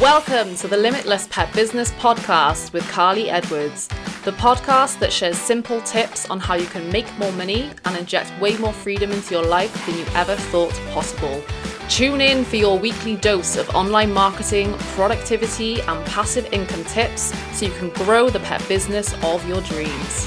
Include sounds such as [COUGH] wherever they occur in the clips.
Welcome to the Limitless Pet Business Podcast with Karly Edwards, the podcast that shares simple tips on how you can make more money and inject way more freedom into your life than you ever thought possible. Tune in for your weekly dose of online marketing, productivity, and passive income tips so you can grow the pet business of your dreams.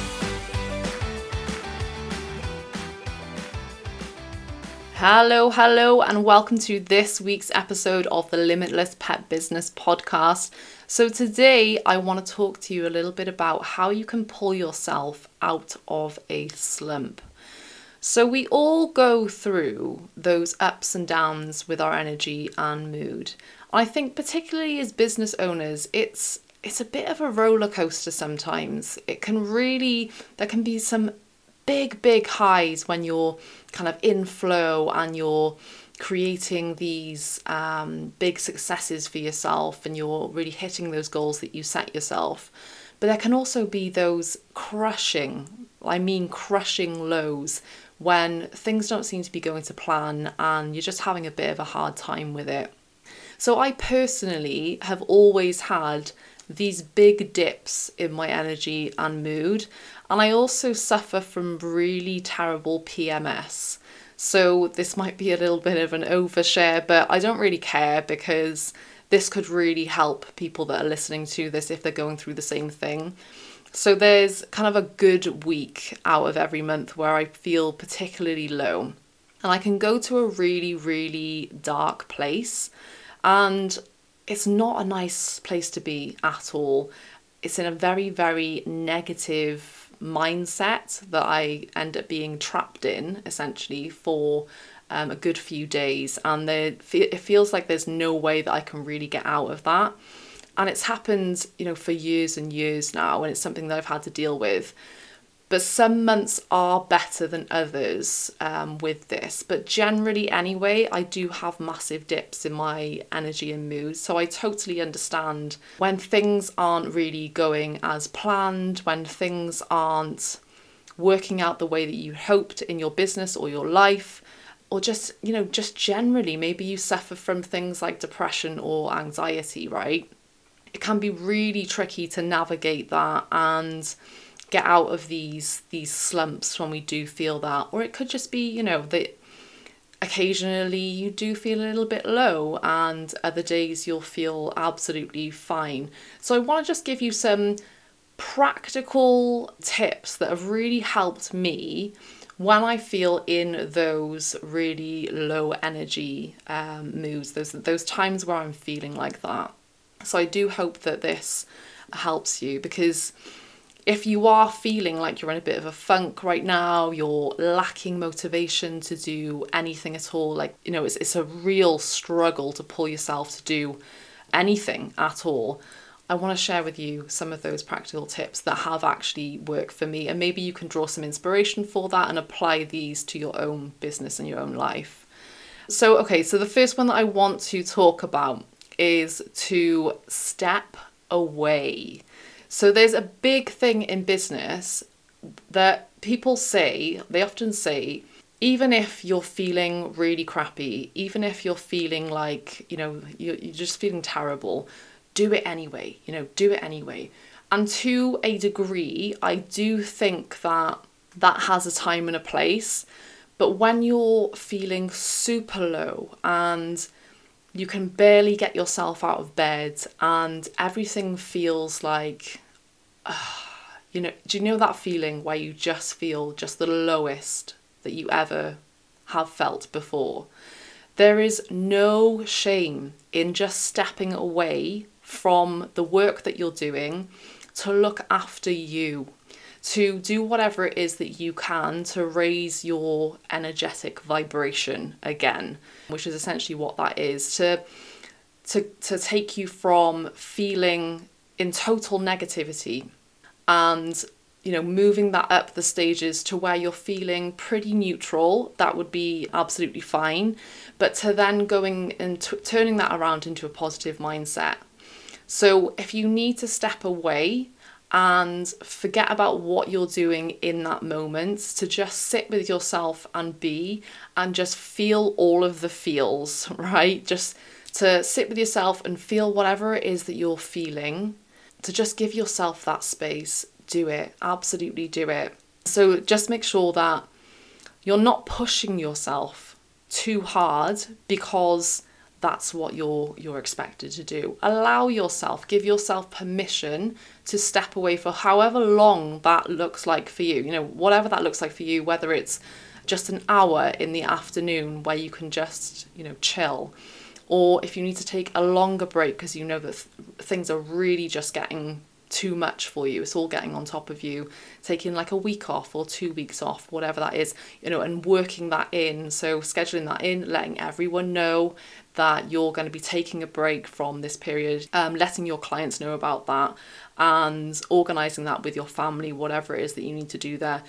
Hello, hello, and welcome to this week's episode of the Limitless Pet Business Podcast. So, today I want to talk to you a little bit about how you can pull yourself out of a slump. So, we all go through those ups and downs with our energy and mood. I think, particularly as business owners, it's it's a bit of a roller coaster sometimes. It can really, there can be some big, big highs when you're kind of in flow and you're creating these um, big successes for yourself and you're really hitting those goals that you set yourself. But there can also be those crushing, I mean, crushing lows when things don't seem to be going to plan and you're just having a bit of a hard time with it. So, I personally have always had these big dips in my energy and mood. And I also suffer from really terrible PMS. So this might be a little bit of an overshare, but I don't really care because this could really help people that are listening to this if they're going through the same thing. So there's kind of a good week out of every month where I feel particularly low. And I can go to a really, really dark place. And it's not a nice place to be at all. It's in a very, very negative mindset that I end up being trapped in essentially for um, a good few days. And there, it feels like there's no way that I can really get out of that. And it's happened, you know, for years and years now, and it's something that I've had to deal with but some months are better than others um, with this. But generally, anyway, I do have massive dips in my energy and mood. So I totally understand when things aren't really going as planned, when things aren't working out the way that you hoped in your business or your life. Or just, you know, just generally, maybe you suffer from things like depression or anxiety, right? It can be really tricky to navigate that and get out of these these slumps when we do feel that or it could just be you know that occasionally you do feel a little bit low and other days you'll feel absolutely fine so i want to just give you some practical tips that have really helped me when I feel in those really low energy um, moods, those those times where I'm feeling like that. So I do hope that this helps you because if you are feeling like you're in a bit of a funk right now, you're lacking motivation to do anything at all, like, you know, it's, it's a real struggle to pull yourself to do anything at all. I want to share with you some of those practical tips that have actually worked for me, and maybe you can draw some inspiration for that and apply these to your own business and your own life. So, okay, so the first one that I want to talk about is to step away. So there's a big thing in business that people say, they often say, even if you're feeling really crappy, even if you're feeling like, you know, you're, you're just feeling terrible, do it anyway, you know, do it anyway. And to a degree, I do think that that has a time and a place. But when you're feeling super low and you can barely get yourself out of bed and everything feels like uh, [SIGHS] you know do you know that feeling where you just feel just the lowest that you ever have felt before? There is no shame in just stepping away from the work that you're doing to look after you to do whatever it is that you can to raise your energetic vibration again, which is essentially what that is to to to take you from feeling in total negativity and you know moving that up the stages to where you're feeling pretty neutral that would be absolutely fine but to then going and t- turning that around into a positive mindset. So if you need to step away and forget about what you're doing in that moment to just sit with yourself and be and just feel all of the feels [LAUGHS] right just to sit with yourself and feel whatever it is that you're feeling, to just give yourself that space. Do it. Absolutely do it. So just make sure that you're not pushing yourself too hard because that's what you're you're expected to do. Allow yourself, give yourself permission to step away for however long that looks like for you. You know, whatever that looks like for you, whether it's just an hour in the afternoon where you can just, you know, chill or if you need to take a longer break because you know that th- things are really just getting too much for you it's all getting on top of you taking like a week off or two weeks off whatever that is you know and working that in so scheduling that in letting everyone know that you're going to be taking a break from this period um, letting your clients know about that and organizing that with your family whatever it is that you need to do there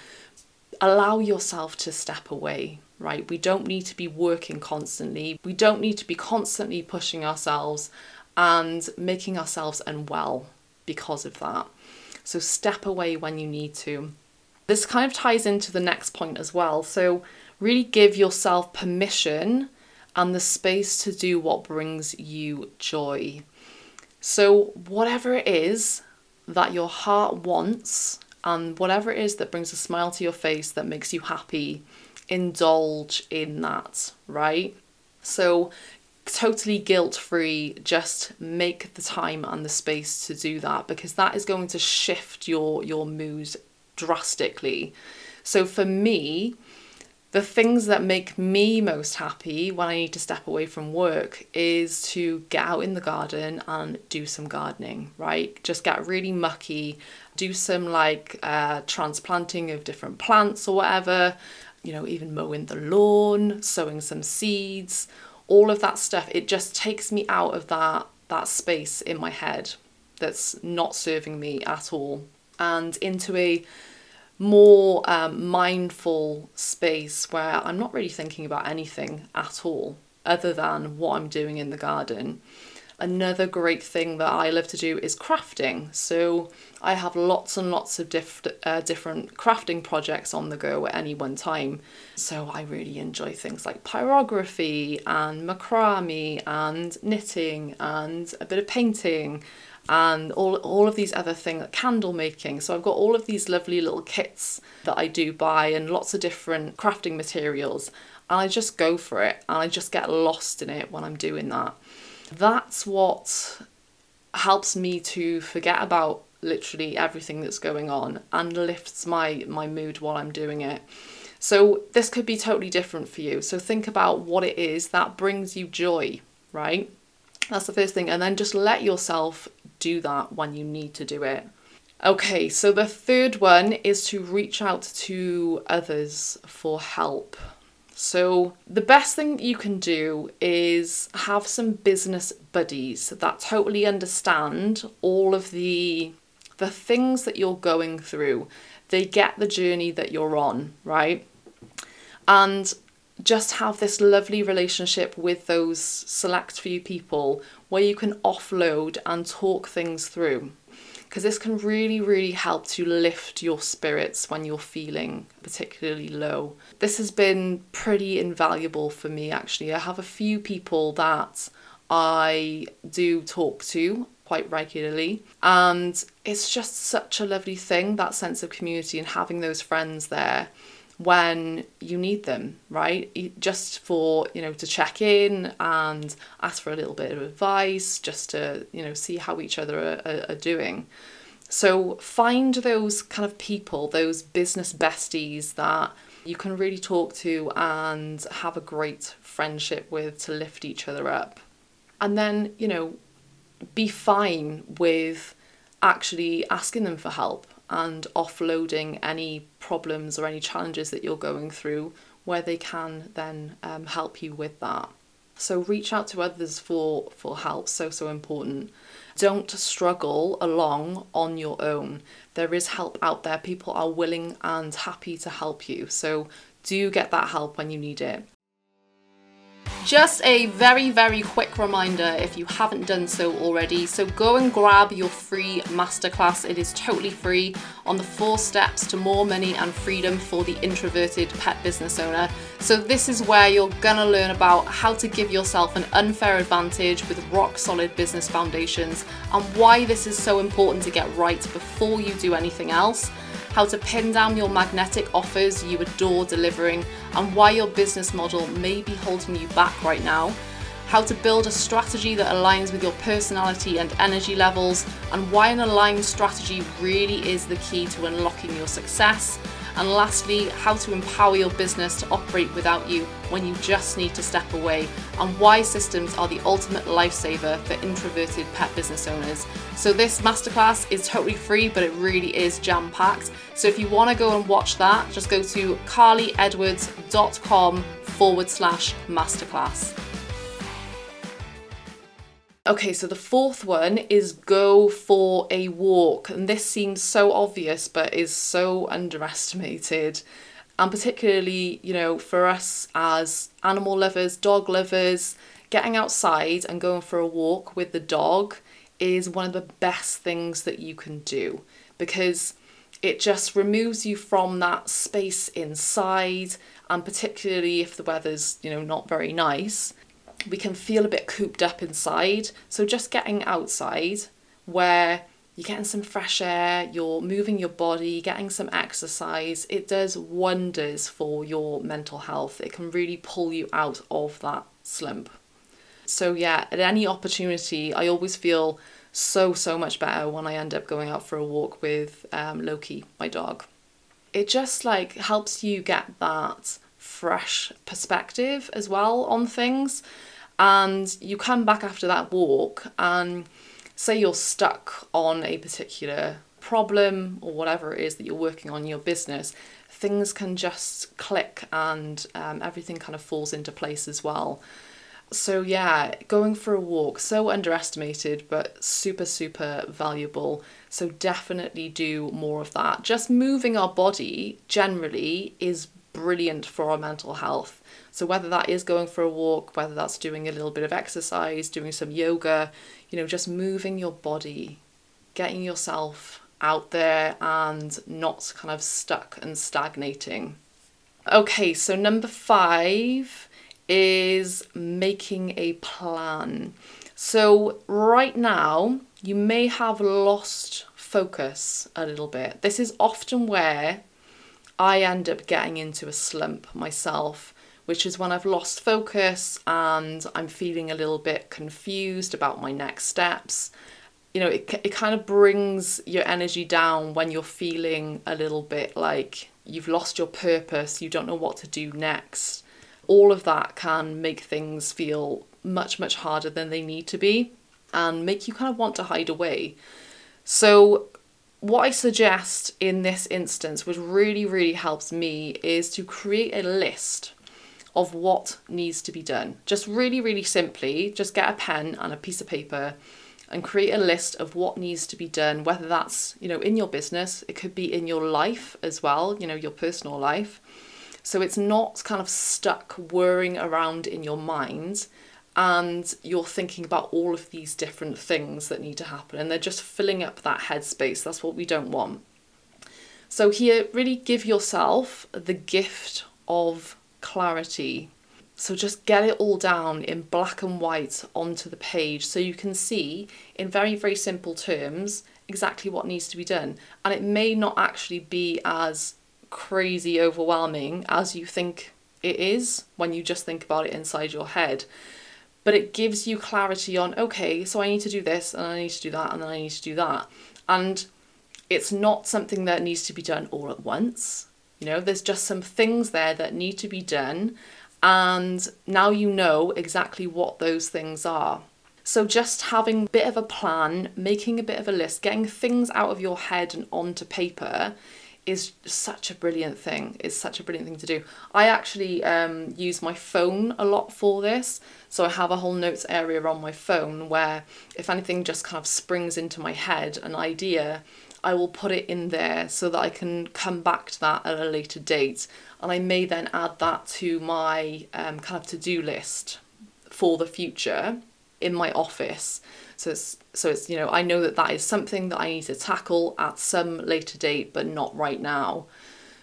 allow yourself to step away right? We don't need to be working constantly. We don't need to be constantly pushing ourselves and making ourselves unwell because of that. So step away when you need to. This kind of ties into the next point as well. So really give yourself permission and the space to do what brings you joy. So, whatever it is that your heart wants, and whatever it is that brings a smile to your face that makes you happy, indulge in that, right? So, totally guilt free, just make the time and the space to do that because that is going to shift your your mood drastically. So for me, the things that make me most happy when I need to step away from work is to get out in the garden and do some gardening, right? Just get really mucky, do some like uh, transplanting of different plants or whatever, you know, even mowing the lawn, sowing some seeds, all of that stuff. It just takes me out of that that space in my head that's not serving me at all and into a more um, mindful space where I'm not really thinking about anything at all other than what I'm doing in the garden. Another great thing that I love to do is crafting. So I have lots and lots of diff- uh, different crafting projects on the go at any one time. So I really enjoy things like pyrography and macrame and knitting and a bit of painting and all, all of these other things, candle making. So I've got all of these lovely little kits that I do buy and lots of different crafting materials. And I just go for it and I just get lost in it when I'm doing that that's what helps me to forget about literally everything that's going on and lifts my my mood while I'm doing it. So this could be totally different for you. So think about what it is that brings you joy, right? That's the first thing and then just let yourself do that when you need to do it. Okay, so the third one is to reach out to others for help. So, the best thing you can do is have some business buddies that totally understand all of the the things that you're going through. They get the journey that you're on, right? And just have this lovely relationship with those select few people where you can offload and talk things through because this can really, really help to lift your spirits when you're feeling particularly low. This has been pretty invaluable for me actually. I have a few people that I do talk to quite regularly, and it's just such a lovely thing that sense of community and having those friends there when you need them, right? Just for, you know, to check in and ask for a little bit of advice, just to, you know, see how each other are, are, doing. So find those kind of people, those business besties that you can really talk to and have a great friendship with to lift each other up. And then, you know, be fine with actually asking them for help and offloading any problems or any challenges that you're going through where they can then um, help you with that. So reach out to others for, for help, so, so important. Don't struggle along on your own. There is help out there. People are willing and happy to help you. So do get that help when you need it. Just a very, very quick quick reminder if you haven't done so already. So go and grab your free masterclass. It is totally free on the four steps to more money and freedom for the introverted pet business owner. So, this is where you're gonna learn about how to give yourself an unfair advantage with rock solid business foundations and why this is so important to get right before you do anything else how to pin down your magnetic offers you adore delivering, and why your business model may be holding you back right now, how to build a strategy that aligns with your personality and energy levels, and why an aligned strategy really is the key to unlocking your success and lastly, how to empower your business to operate without you when you just need to step away, and why systems are the ultimate lifesaver for introverted pet business owners. So, this masterclass is totally free, but it really is jam packed. So, if you want to go and watch that, just go to karlyedwards.com forward slash masterclass. Okay, so the fourth one is go for a walk. And this seems so obvious, but is so underestimated. And particularly, you know, for us as animal lovers, dog lovers, getting outside and going for a walk with the dog is one of the best things that you can do because it just removes you from that space inside and particularly if the weather's you know not very nice we can feel a bit cooped up inside. So just getting outside where you're getting some fresh air, you're moving your body, getting some exercise, it does wonders for your mental health. It can really pull you out of that slump. So, yeah, at any opportunity, I always feel so, so much better when I end up going out for a walk with um, Loki, my dog. It just like helps you get that fresh perspective as well on things and you come back after that walk and say you're stuck on a particular problem or whatever it is that you're working on in your business, things can just click and um, everything kind of falls into place as well. So, yeah, going for a walk, so underestimated, but super, super valuable. So, definitely do more of that. Just moving our body generally is brilliant for our mental health. So whether that is going for a walk, whether that's doing a little bit of exercise, doing some yoga, you know, just moving your body, getting yourself out there and not kind of stuck and stagnating. Okay, so number 5 is making a plan. So right now, you may have lost focus a little bit. This is often where I end up getting into a slump myself, which is when I've lost focus and I'm feeling a little bit confused about my next steps. You know, it, it kind of brings your energy down when you're feeling a little bit like you've lost your purpose, you don't know what to do next. All of that can make things feel much, much harder than they need to be and make you kind of want to hide away. So, what I suggest in this instance, which really, really helps me, is to create a list of what needs to be done. Just really, really simply, just get a pen and a piece of paper and create a list of what needs to be done, whether that's, you know, in your business, it could be in your life as well, you know, your personal life. So it's not kind of stuck whirring around in your mind and you're thinking about all of these different things that need to happen and they're just filling up that headspace. That's what we don't want. So, here, really give yourself the gift of clarity. So, just get it all down in black and white onto the page so you can see in very, very simple terms exactly what needs to be done. And it may not actually be as crazy overwhelming as you think it is when you just think about it inside your head but it gives you clarity on okay so i need to do this and i need to do that and then i need to do that. And it's not something that needs to be done all at once. You know there's just some things there that need to be done and now you know exactly what those things are. So just having a bit of a plan making a bit of a list getting things out of your head and onto paper is such a brilliant thing. It's such a brilliant thing to do. I actually um, use my phone a lot for this. So I have a whole notes area on my phone where if anything just kind of springs into my head, an idea, I will put it in there so that I can come back to that at a later date. And I may then add that to my um, kind of to do list for the future. In my office. So it's, so it's, you know, I know that that is something that I need to tackle at some later date, but not right now.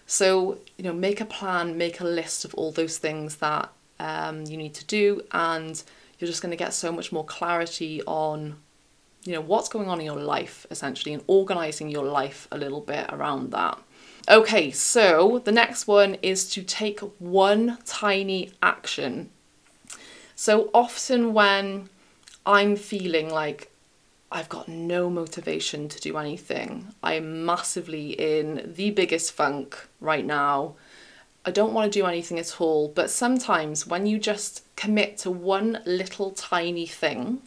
So, you know, make a plan, make a list of all those things that um, you need to do, and you're just going to get so much more clarity on, you know, what's going on in your life essentially, and organizing your life a little bit around that. Okay, so the next one is to take one tiny action. So often when I'm feeling like I've got no motivation to do anything, I'm massively in the biggest funk right now. I don't want to do anything at all, but sometimes when you just commit to one little tiny thing,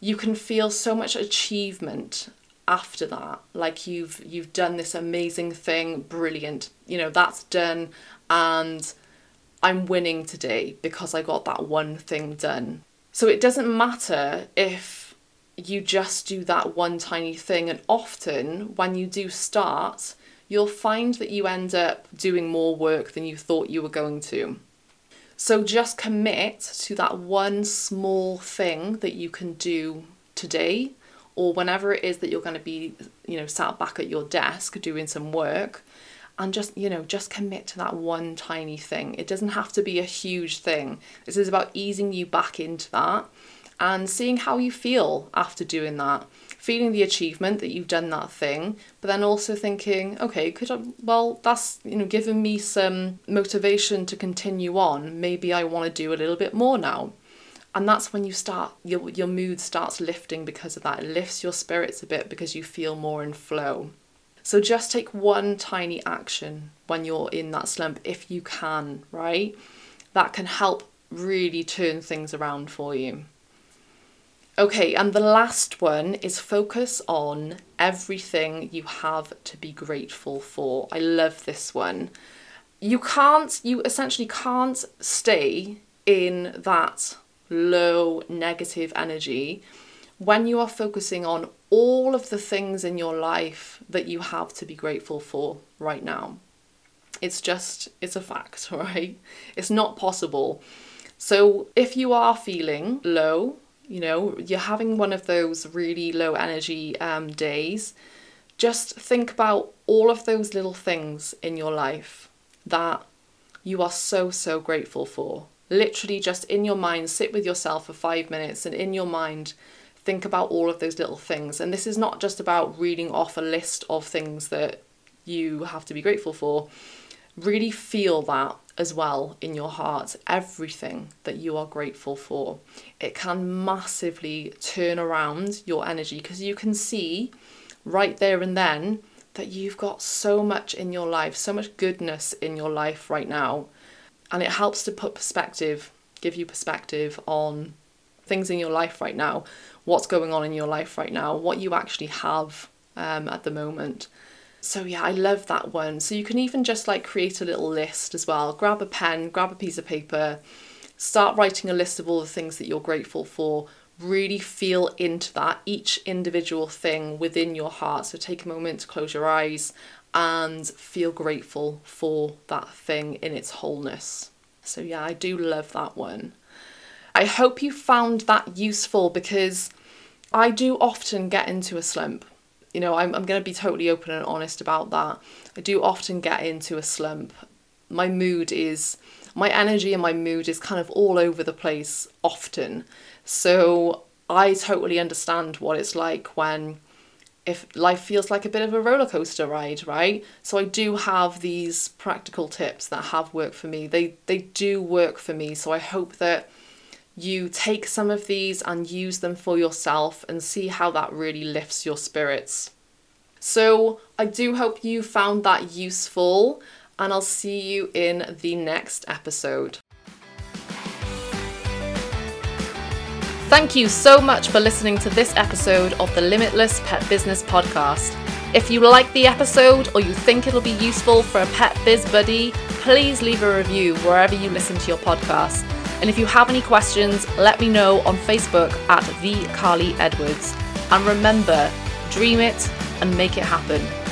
you can feel so much achievement after that. Like you've you've done this amazing thing brilliant. You know that's done and i'm winning today because i got that one thing done so it doesn't matter if you just do that one tiny thing. And often, when you do start, you'll find that you end up doing more work than you thought you were going to. So just commit to that one small thing that you can do today or whenever it is that you're going to be, you know, sat back at your desk doing some work and just you know just commit to that one tiny thing. It doesn't have to be a huge thing. This is about easing you back into that and seeing how you feel after doing that. Feeling the achievement that you've done that thing but then also thinking okay could I well that's you know given me some motivation to continue on maybe I want to do a little bit more now. And that's when you start your your mood starts lifting because of that. It lifts your spirits a bit because you feel more in flow so just take one tiny action when you're in that slump if you can, right? That can help really turn things around for you. Okay, and the last one is focus on everything you have to be grateful for. I love this one. You can't, you essentially can't stay in that low negative energy when you are focusing on all of the things in your life that you have to be grateful for right now. It's just, it's a fact, [LAUGHS] right? It's not possible. So if you are feeling low, you know, you're having one of those really low energy um, days, just think about all of those little things in your life that you are so, so grateful for. Literally, just in your mind, sit with yourself for five minutes and in your mind, think about all of those little things. And this is not just about reading off a list of things that you have to be grateful for. Really feel that as well in your heart, everything that you are grateful for. It can massively turn around your energy because you can see right there and then that you've got so much in your life, so much goodness in your life right now. And it helps to put perspective, give you perspective on things in your life right now what's going on in your life right now, what you actually have um, at the moment. So yeah, I love that one. So you can even just like create a little list as well. Grab a pen, grab a piece of paper, start writing a list of all the things that you're grateful for. Really feel into that, each individual thing within your heart. So take a moment to close your eyes and feel grateful for that thing in its wholeness. So yeah, I do love that one. I hope you found that useful because I do often get into a slump. You know, I'm, I'm going to be totally open and honest about that. I do often get into a slump. My mood is, my energy and my mood is kind of all over the place often. So I totally understand what it's like when if life feels like a bit of a roller coaster ride, right? So I do have these practical tips that have worked for me. They they do work for me. So I hope that you take some of these and use them for yourself and see how that really lifts your spirits. So, I do hope you found that useful, and I'll see you in the next episode. Thank you so much for listening to this episode of the Limitless Pet Business Podcast. If you like the episode or you think it'll be useful for a pet biz buddy, please leave a review wherever you listen to your podcast. And if you have any questions, let me know on Facebook at the Karly Edwards. And remember, dream it and make it happen.